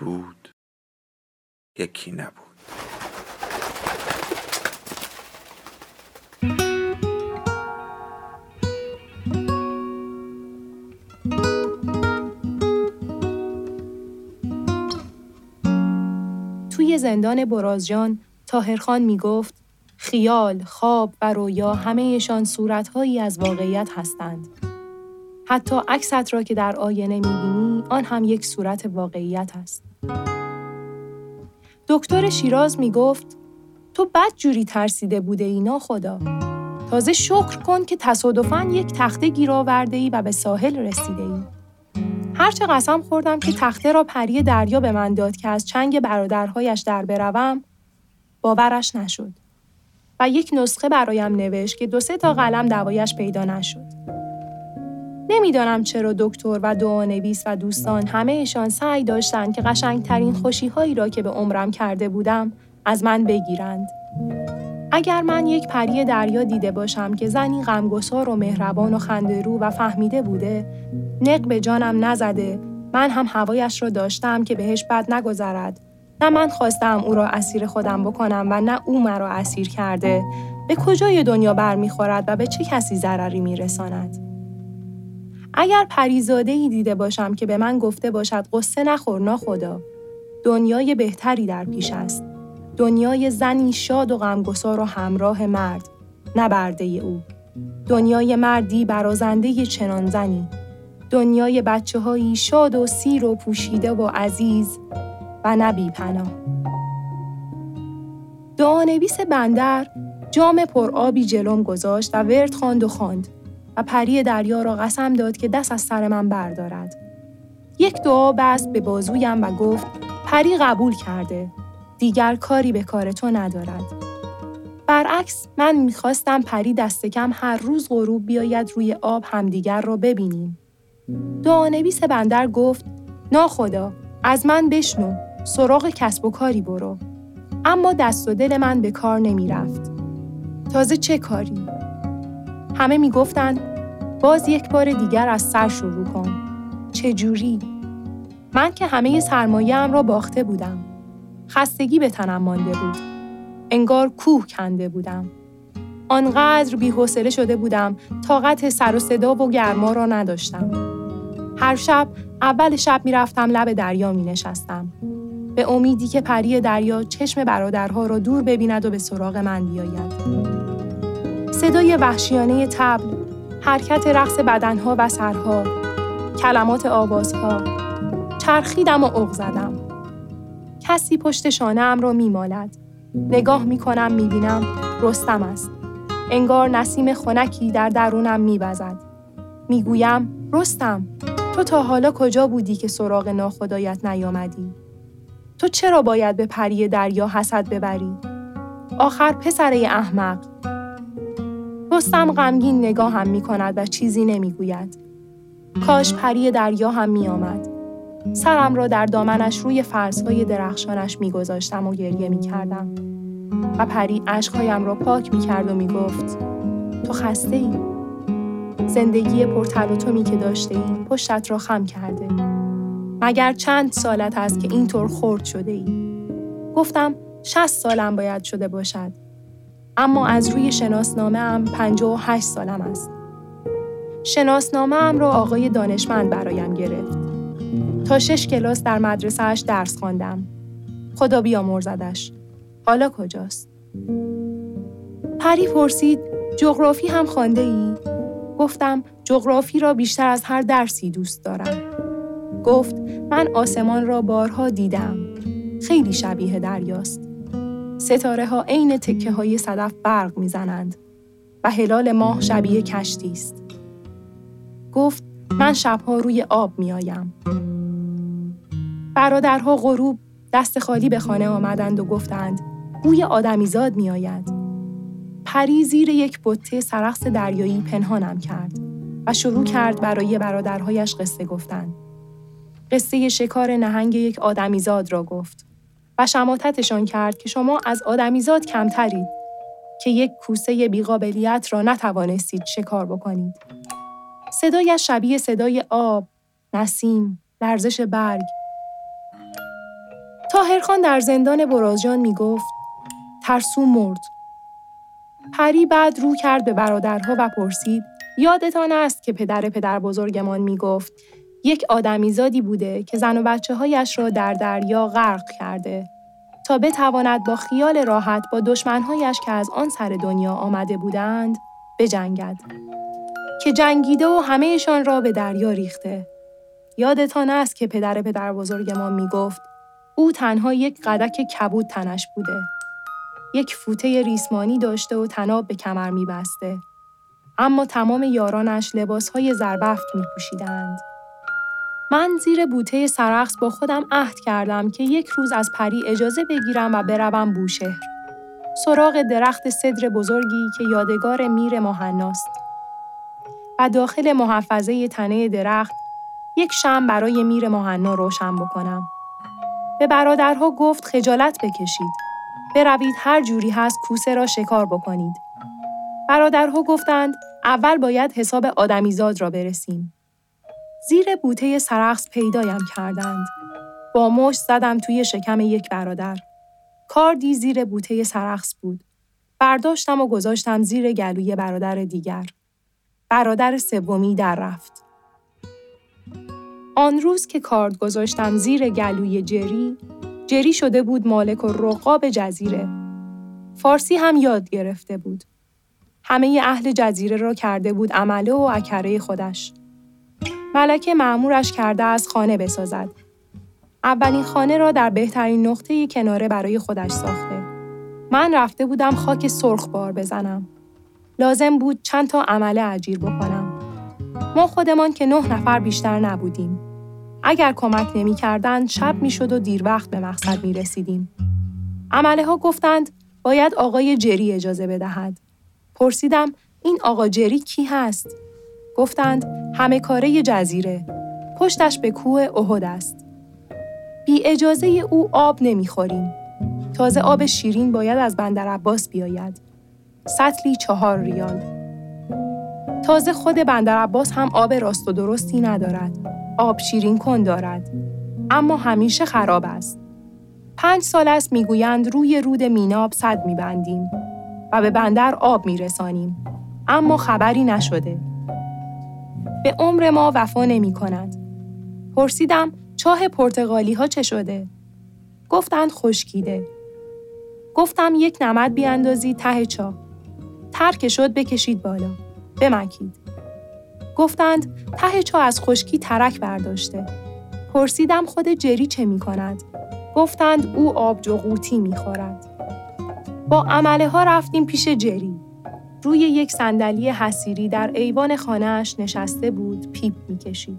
بود یکی نبود توی زندان برازجان تاهرخان می گفت خیال، خواب و رویا همهشان صورتهایی از واقعیت هستند. حتی عکست را که در آینه می‌بینی آن هم یک صورت واقعیت است. دکتر شیراز می‌گفت تو بد جوری ترسیده بوده اینا خدا. تازه شکر کن که تصادفاً یک تخته گیر آورده ای و به ساحل رسیده ای. هرچه قسم خوردم که تخته را پری دریا به من داد که از چنگ برادرهایش در بروم باورش نشد و یک نسخه برایم نوشت که دو سه تا قلم دوایش پیدا نشد. نمی‌دانم چرا دکتر و دعانویس و دوستان همهشان سعی داشتند که قشنگترین خوشیهایی را که به عمرم کرده بودم از من بگیرند. اگر من یک پری دریا دیده باشم که زنی غمگسار و مهربان و خندرو و فهمیده بوده، نق به جانم نزده، من هم هوایش را داشتم که بهش بد نگذرد. نه من خواستم او را اسیر خودم بکنم و نه او مرا اسیر کرده. به کجای دنیا برمیخورد و به چه کسی ضرری میرساند؟ اگر پریزاده ای دیده باشم که به من گفته باشد قصه نخور خدا دنیای بهتری در پیش است. دنیای زنی شاد و غمگسار و همراه مرد نه برده او. دنیای مردی برازنده چنان زنی. دنیای بچه هایی شاد و سیر و پوشیده و عزیز و نبی پناه دعانویس بندر جام پر آبی جلوم گذاشت و ورد خواند و خواند. و پری دریا را قسم داد که دست از سر من بردارد. یک دعا بست به بازویم و گفت پری قبول کرده. دیگر کاری به کار تو ندارد. برعکس من می‌خواستم پری دست کم هر روز غروب بیاید روی آب همدیگر را ببینیم. دعانویس بندر گفت ناخدا از من بشنو سراغ کسب و کاری برو. اما دست و دل من به کار نمی رفت. تازه چه کاری؟ همه می‌گفتند باز یک بار دیگر از سر شروع کن. چجوری؟ من که همه سرمایه را باخته بودم. خستگی به تنم مانده بود. انگار کوه کنده بودم. آنقدر بیحوصله شده بودم طاقت سر و صدا و گرما را نداشتم. هر شب اول شب می‌رفتم لب دریا می نشستم. به امیدی که پری دریا چشم برادرها را دور ببیند و به سراغ من بیاید. صدای وحشیانه تبل، حرکت رقص بدنها و سرها، کلمات آوازها، چرخیدم و اغ زدم. کسی پشت شانه ام را میمالد. نگاه می کنم می بینم رستم است. انگار نسیم خنکی در درونم میوزد. می‌گویم رستم تو تا حالا کجا بودی که سراغ ناخدایت نیامدی؟ تو چرا باید به پری دریا حسد ببری؟ آخر پسره احمق رستم غمگین نگاه هم می کند و چیزی نمی گوید. کاش پری دریا هم می آمد. سرم را در دامنش روی فرسهای درخشانش می گذاشتم و گریه می کردم. و پری عشقهایم را پاک می کرد و می گفت تو خسته ای؟ زندگی پرتل و تومی که داشته ای پشتت را خم کرده. مگر چند سالت است که اینطور خورد شده ای؟ گفتم شست سالم باید شده باشد. اما از روی شناسنامه ام 58 سالم است. شناسنامه ام را آقای دانشمند برایم گرفت. تا شش کلاس در مدرسهش درس خواندم. خدا بیامرزدش. حالا کجاست؟ پری پرسید جغرافی هم خانده ای؟ گفتم جغرافی را بیشتر از هر درسی دوست دارم. گفت من آسمان را بارها دیدم. خیلی شبیه دریاست. ستاره ها عین تکه های صدف برق می‌زنند و هلال ماه شبیه کشتی است. گفت من شبها روی آب میآیم. برادرها غروب دست خالی به خانه آمدند و گفتند بوی آدمیزاد میآید. پری زیر یک بطه سرخس دریایی پنهانم کرد و شروع کرد برای برادرهایش قصه گفتن. قصه شکار نهنگ یک آدمیزاد را گفت و شماتتشان کرد که شما از آدمیزاد کمترید که یک کوسه بیقابلیت را نتوانستید شکار بکنید. صدایش شبیه صدای آب، نسیم، لرزش برگ. تاهرخان در زندان برازجان می گفت ترسو مرد. پری بعد رو کرد به برادرها و پرسید یادتان است که پدر پدر بزرگمان می گفت یک آدمیزادی بوده که زن و بچه هایش را در دریا غرق کرده تا بتواند با خیال راحت با دشمنهایش که از آن سر دنیا آمده بودند بجنگد که جنگیده و همهشان را به دریا ریخته یادتان است که پدر پدر بزرگمان می گفت او تنها یک قدک کبود تنش بوده یک فوته ریسمانی داشته و تناب به کمر می بسته. اما تمام یارانش لباسهای زربفت می پوشیدند. من زیر بوته سرخص با خودم عهد کردم که یک روز از پری اجازه بگیرم و بروم بوشهر. سراغ درخت صدر بزرگی که یادگار میر مهناست. و داخل محفظه تنه درخت یک شم برای میر مهنا روشن بکنم. به برادرها گفت خجالت بکشید. بروید هر جوری هست کوسه را شکار بکنید. برادرها گفتند اول باید حساب آدمیزاد را برسیم. زیر بوته سرخص پیدایم کردند. با مش زدم توی شکم یک برادر. کاردی زیر بوته سرخص بود. برداشتم و گذاشتم زیر گلوی برادر دیگر. برادر سومی در رفت. آن روز که کارد گذاشتم زیر گلوی جری، جری شده بود مالک و رقاب جزیره. فارسی هم یاد گرفته بود. همه اهل جزیره را کرده بود عمله و اکره خودش. ملکه معمورش کرده از خانه بسازد. اولین خانه را در بهترین نقطه کناره برای خودش ساخته. من رفته بودم خاک سرخ بار بزنم. لازم بود چند تا عمله اجیر بکنم. ما خودمان که نه نفر بیشتر نبودیم. اگر کمک نمی کردن شب می شد و دیر وقت به مقصد می رسیدیم. عمله ها گفتند باید آقای جری اجازه بدهد. پرسیدم این آقا جری کی هست؟ گفتند همه کاره جزیره. پشتش به کوه احد است. بی اجازه او آب نمی‌خوریم. تازه آب شیرین باید از بندر عباس بیاید. سطلی چهار ریال. تازه خود بندر عباس هم آب راست و درستی ندارد. آب شیرین کن دارد. اما همیشه خراب است. پنج سال است می‌گویند روی رود میناب صد میبندیم و به بندر آب میرسانیم. اما خبری نشده. به عمر ما وفا نمی کند. پرسیدم چاه پرتغالی ها چه شده؟ گفتند خشکیده. گفتم یک نمد بیاندازی ته چاه. ترک شد بکشید بالا. بمکید. گفتند ته چاه از خشکی ترک برداشته. پرسیدم خود جری چه می کند؟ گفتند او آبجو قوطی می خورد. با عمله ها رفتیم پیش جری. روی یک صندلی حسیری در ایوان خانهاش نشسته بود پیپ می‌کشید.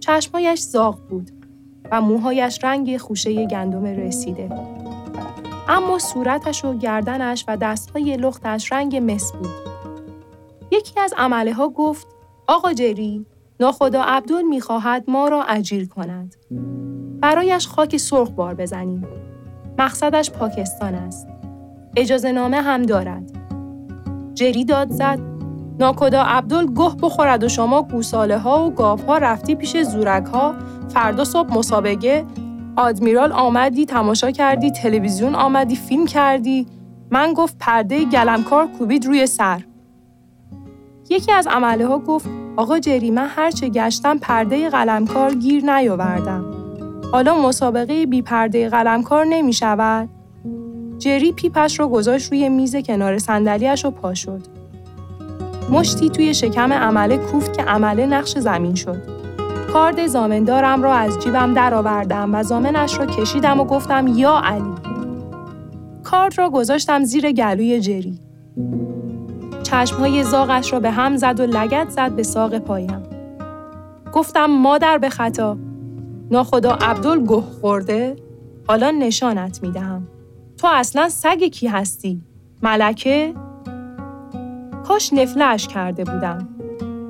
چشمایش زاغ بود و موهایش رنگ خوشه گندم رسیده. اما صورتش و گردنش و دستهای لختش رنگ مس بود. یکی از عمله ها گفت آقا جری ناخدا عبدال می‌خواهد ما را اجیر کند. برایش خاک سرخ بار بزنیم. مقصدش پاکستان است. اجازه نامه هم دارد. جری داد زد. ناکدا عبدال گه بخورد و شما گوساله ها و گاف ها رفتی پیش زورک ها فردا صبح مسابقه. آدمیرال آمدی تماشا کردی تلویزیون آمدی فیلم کردی. من گفت پرده گلمکار کوبید روی سر. یکی از عمله ها گفت آقا جری من هرچه گشتم پرده قلمکار گیر نیاوردم. حالا مسابقه بی پرده قلمکار نمی شود جری پیپش رو گذاشت روی میز کنار صندلیاش و پا شد. مشتی توی شکم عمله کوفت که عمله نقش زمین شد. کارد زامندارم را از جیبم درآوردم و زامنش را کشیدم و گفتم یا علی. کارد را گذاشتم زیر گلوی جری. چشمهای زاغش را به هم زد و لگت زد به ساق پایم. گفتم مادر به خطا ناخدا عبدال گه خورده حالا نشانت می‌دهم تو اصلا سگ کی هستی؟ ملکه؟ کاش نفلش کرده بودم.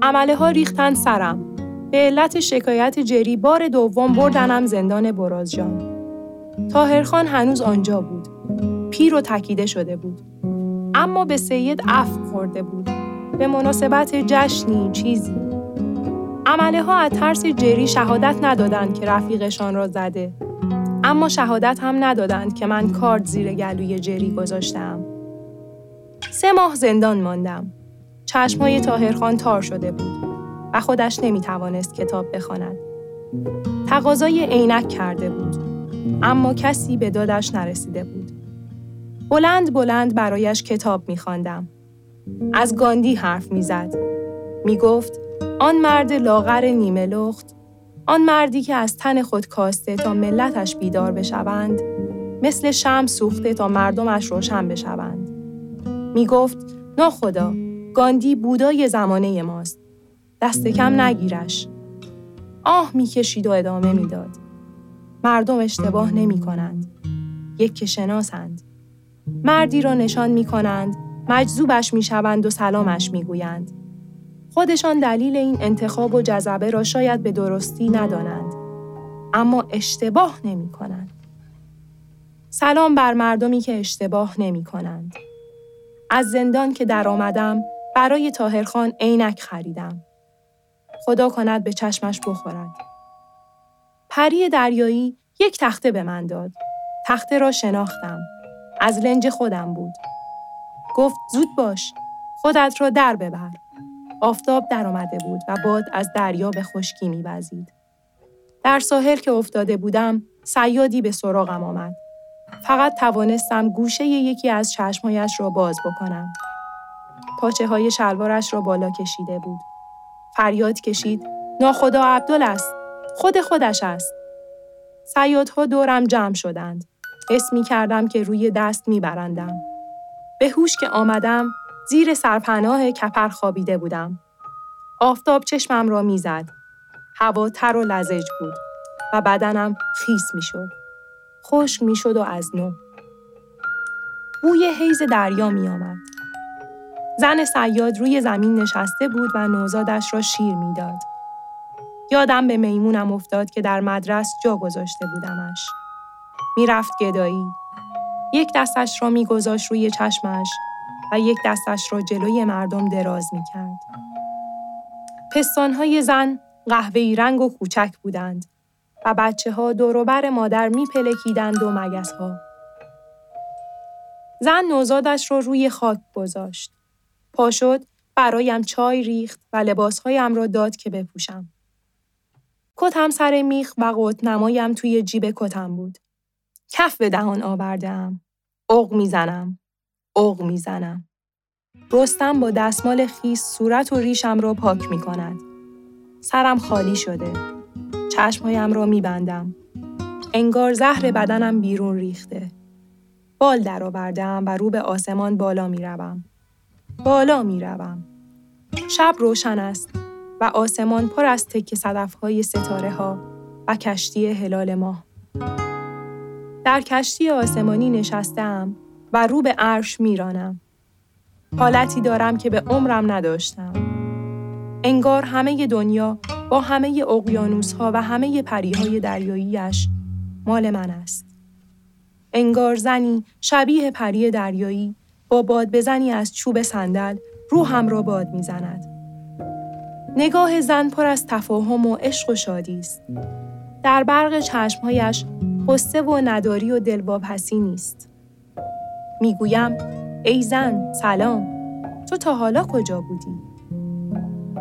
عمله ها ریختن سرم. به علت شکایت جری بار دوم بردنم زندان برازجان تاهرخان هنوز آنجا بود. پیر و تکیده شده بود. اما به سید عفو خورده بود. به مناسبت جشنی چیزی. عمله ها از ترس جری شهادت ندادند که رفیقشان را زده. اما شهادت هم ندادند که من کارد زیر گلوی جری گذاشتم سه ماه زندان ماندم چشمهای تاهرخان تار شده بود و خودش نمی توانست کتاب بخواند. تقاضای عینک کرده بود اما کسی به دادش نرسیده بود. بلند بلند برایش کتاب می خواندم. از گاندی حرف می زد. می گفت آن مرد لاغر نیمه لخت آن مردی که از تن خود کاسته تا ملتش بیدار بشوند مثل شم سوخته تا مردمش روشن بشوند. می گفت ناخدا گاندی بودای زمانه ماست. دست کم نگیرش. آه می‌کشید و ادامه می‌داد. مردم اشتباه نمی کنند. یک که شناسند. مردی را نشان می کنند، مجذوبش می شوند و سلامش می گویند. خودشان دلیل این انتخاب و جذبه را شاید به درستی ندانند. اما اشتباه نمی کنند. سلام بر مردمی که اشتباه نمی کنند. از زندان که در آمدم برای تاهرخان عینک خریدم. خدا کند به چشمش بخورد. پری دریایی یک تخته به من داد. تخته را شناختم. از لنج خودم بود. گفت زود باش. خودت را در ببر. آفتاب در آمده بود و باد از دریا به خشکی میوزید. در ساحل که افتاده بودم، سیادی به سراغم آمد. فقط توانستم گوشه یکی از چشمهایش را باز بکنم. پاچه های شلوارش را بالا کشیده بود. فریاد کشید ناخدا عبدال است خود خودش است سیادها دورم جمع شدند حس می کردم که روی دست می برندم. به هوش که آمدم زیر سرپناه کپر خوابیده بودم آفتاب چشمم را می‌زد. هوا تر و لزج بود و بدنم خیس می شد. خشک می شد و از نو. بوی حیز دریا می آمد. زن سیاد روی زمین نشسته بود و نوزادش را شیر می‌داد. یادم به میمونم افتاد که در مدرس جا گذاشته بودمش. می‌رفت گدایی. یک دستش را میگذاشت روی چشمش و یک دستش را جلوی مردم دراز می‌کرد. پستانهای زن قهوه‌ای رنگ و کوچک بودند و بچه ها دوروبر مادر میپلکیدند و مگس ها. زن نوزادش را روی خاک گذاشت. پا شد برایم چای ریخت و لباسهایم را داد که بپوشم. کتم سر میخ و قوت نمایم توی جیب کتم بود. کف به دهان آوردم. اغ می‌زنم. اغ می‌زنم. رستم با دستمال خیس صورت و ریشم را پاک می کند. سرم خالی شده. چشمهایم را می بندم. انگار زهر بدنم بیرون ریخته. بال درآوردم و رو به آسمان بالا می روم. بالا می روم. شب روشن است و آسمان پر از تک صدف های ستاره ها و کشتی هلال ماه. در کشتی آسمانی نشستم و رو به عرش میرانم. حالتی دارم که به عمرم نداشتم. انگار همه دنیا با همه اقیانوس ها و همه پریهای دریاییش مال من است. انگار زنی شبیه پری دریایی با باد بزنی از چوب صندل روحم را باد می‌زند. نگاه زن پر از تفاهم و عشق و شادی است. در برق چشمهایش قصه و نداری و دلواپسی نیست. می‌گویم ای زن سلام تو تا حالا کجا بودی؟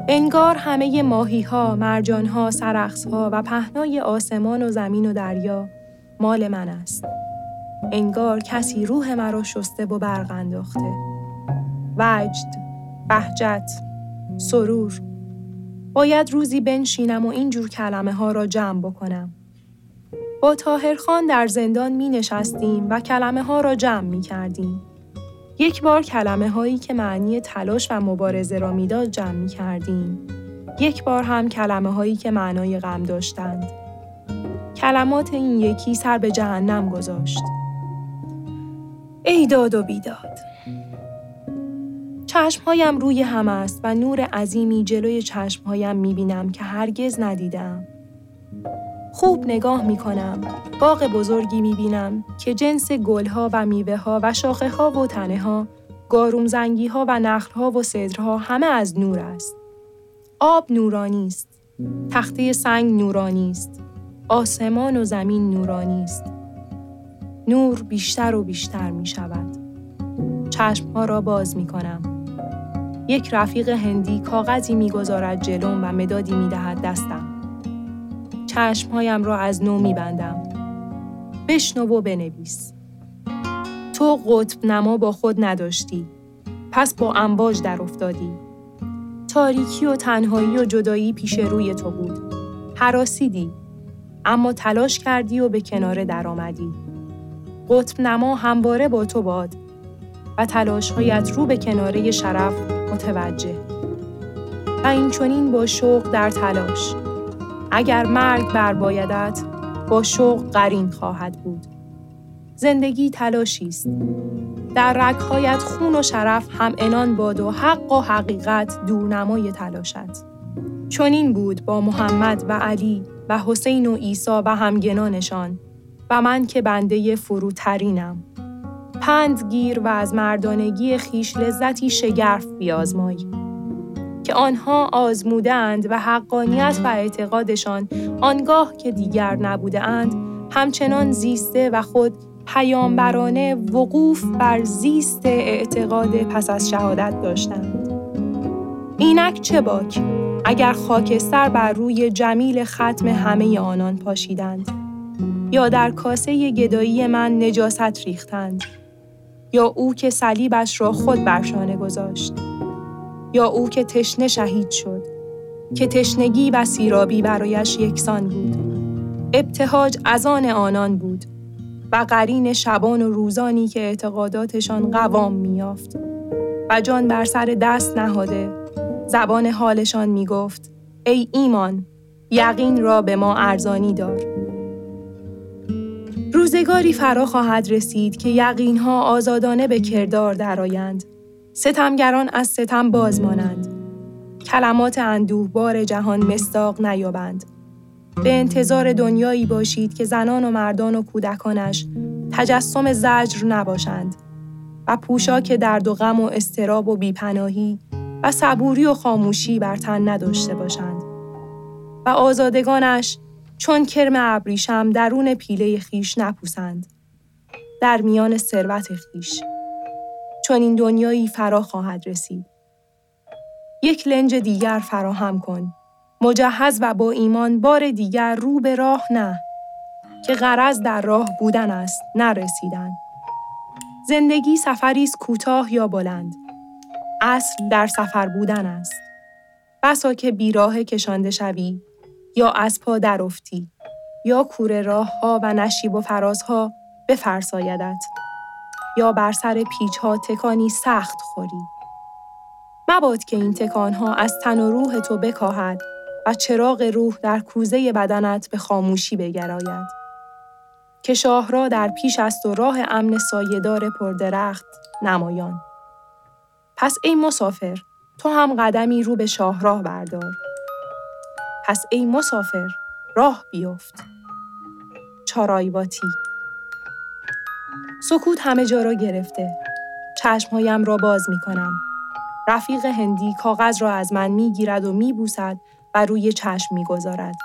انگار همه ماهی ها، مرجان ها، سرخص ها و پهنای آسمان و زمین و دریا مال من است. انگار کسی روح مرا شسته و برق انداخته وجد بهجت سرور باید روزی بنشینم و اینجور کلمه ها را جمع بکنم با تاهرخان در زندان می نشستیم و کلمه ها را جمع می کردیم. یک بار کلمه هایی که معنی تلاش و مبارزه را می‌داد جمع می کردیم. یک بار هم کلمه هایی که معنای غم داشتند. کلمات این یکی سر به جهنم گذاشت. ای داد و بیداد. چشمهایم روی هم است و نور عظیمی جلوی چشمهایم می بینم که هرگز ندیدم. خوب نگاه می کنم. باغ بزرگی می بینم که جنس گلها و میوه ها و شاخه ها و تنه ها، گاروم زنگی ها و نخل ها و صدرها همه از نور است. آب نورانی است. تخته سنگ نورانی است. آسمان و زمین نورانی است. نور بیشتر و بیشتر می شود. چشمها را باز می کنم. یک رفیق هندی کاغذی می‌گذارد جلوم و مدادی می‌دهد دستم. چشمهایم را از نو میبندم. بشنو و بنویس. تو قطب نما با خود نداشتی. پس با امواج در افتادی. تاریکی و تنهایی و جدایی پیش روی تو بود. حراسیدی. اما تلاش کردی و به کناره درآمدی. قطب نما همواره با تو باد و تلاشهایت رو به کناره شرف متوجه و این چونین با شوق در تلاش اگر مرگ بر بایدت با شوق قرین خواهد بود. زندگی تلاشی است. در رگهایت خون و شرف هم انان باد و حق و حقیقت دورنمای تلاشت چنین بود با محمد و علی و حسین و عیسی و همگنانشان و من که بنده فروترینم. پند گیر و از مردانگی خیش لذتی شگرف بیازمای. که آنها آزمودند و حقانیت و اعتقادشان آنگاه که دیگر نبوده اند همچنان زیسته و خود پیامبرانه وقوف بر زیست اعتقاد پس از شهادت داشتند. اینک چه باک اگر خاکستر بر روی جمیل ختم همه آنان پاشیدند یا در کاسه گدایی من نجاست ریختند یا او که صلیبش را خود برشانه گذاشت یا او که تشنه شهید شد که تشنگی و سیرابی برایش یکسان بود ابتهاج از آن آنان بود و قرین شبان و روزانی که اعتقاداتشان قوام میافت و جان بر سر دست نهاده زبان حالشان می‌گفت ای ایمان یقین را به ما ارزانی دار روزگاری فرا خواهد رسید که یقینها آزادانه به کردار درآیند. ستمگران از ستم باز مانند. کلمات بار جهان مستاق نیابند. به انتظار دنیایی باشید که زنان و مردان و کودکانش تجسم زجر نباشند و پوشاک درد و غم و استراب و بیپناهی و صبوری و خاموشی بر تن نداشته باشند و آزادگانش چون کرم ابریشم درون پیله خیش نپوسند. در میان ثروت خیش. چون این دنیایی فرا خواهد رسید. یک لنج دیگر فراهم کن. مجهز و با ایمان بار دیگر رو به راه نه. که غرض در راه بودن است نرسیدن. زندگی سفری است کوتاه یا بلند. اصل در سفر بودن است. بسا که بیراه کشانده شوی یا از پا درافتی یا کوره راه ها و نشیب و فرازها بفرسایدت یا بر سر پیچ ها تکانی سخت خوری. مباد که این تکان ها از تن و روح تو بکاهد و چراغ روح در کوزه بدنت به خاموشی بگراید. که شاه در پیش است و راه امن سایهدار پردرخت نمایان. پس ای مسافر تو هم قدمی رو به شاهراه بردار. پس ای مسافر راه بیفت. چارایواتی سکوت همه جا را گرفته چشمهایم را باز می کنم رفیق هندی کاغذ را از من می گیرد و می بوسد و روی چشم می گذارد.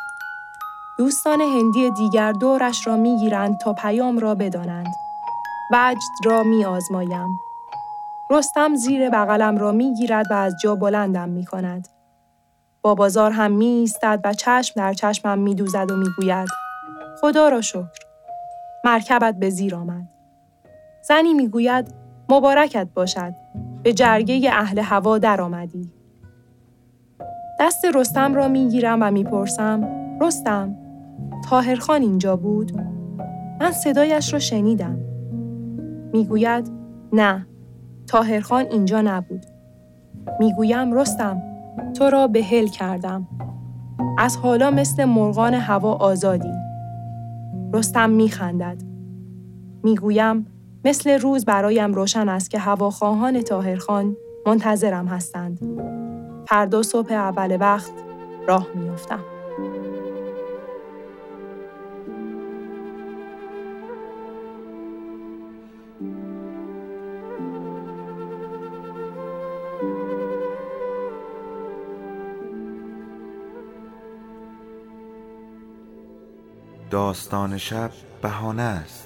دوستان هندی دیگر دورش را می گیرند تا پیام را بدانند. وجد را می آزمایم. رستم زیر بغلم را می گیرد و از جا بلندم می کند. با بازار هم می ایستد و چشم در چشمم می دوزد و می گوید خدا را شکر. مرکبت به زیر آمد. زنی می گوید مبارکت باشد. به جرگه اهل هوا در آمدی. دست رستم را می گیرم و می پرسم رستم تاهرخان اینجا بود؟ من صدایش را شنیدم. می‌گوید نه تاهرخان اینجا نبود. می‌گویم رستم تو را به هل کردم از حالا مثل مرغان هوا آزادی رستم میخندد می‌گویم مثل روز برایم روشن است که هواخواهان تاهرخان منتظرم هستند. فردا صبح اول وقت راه میافتم. داستان شب بهانه است.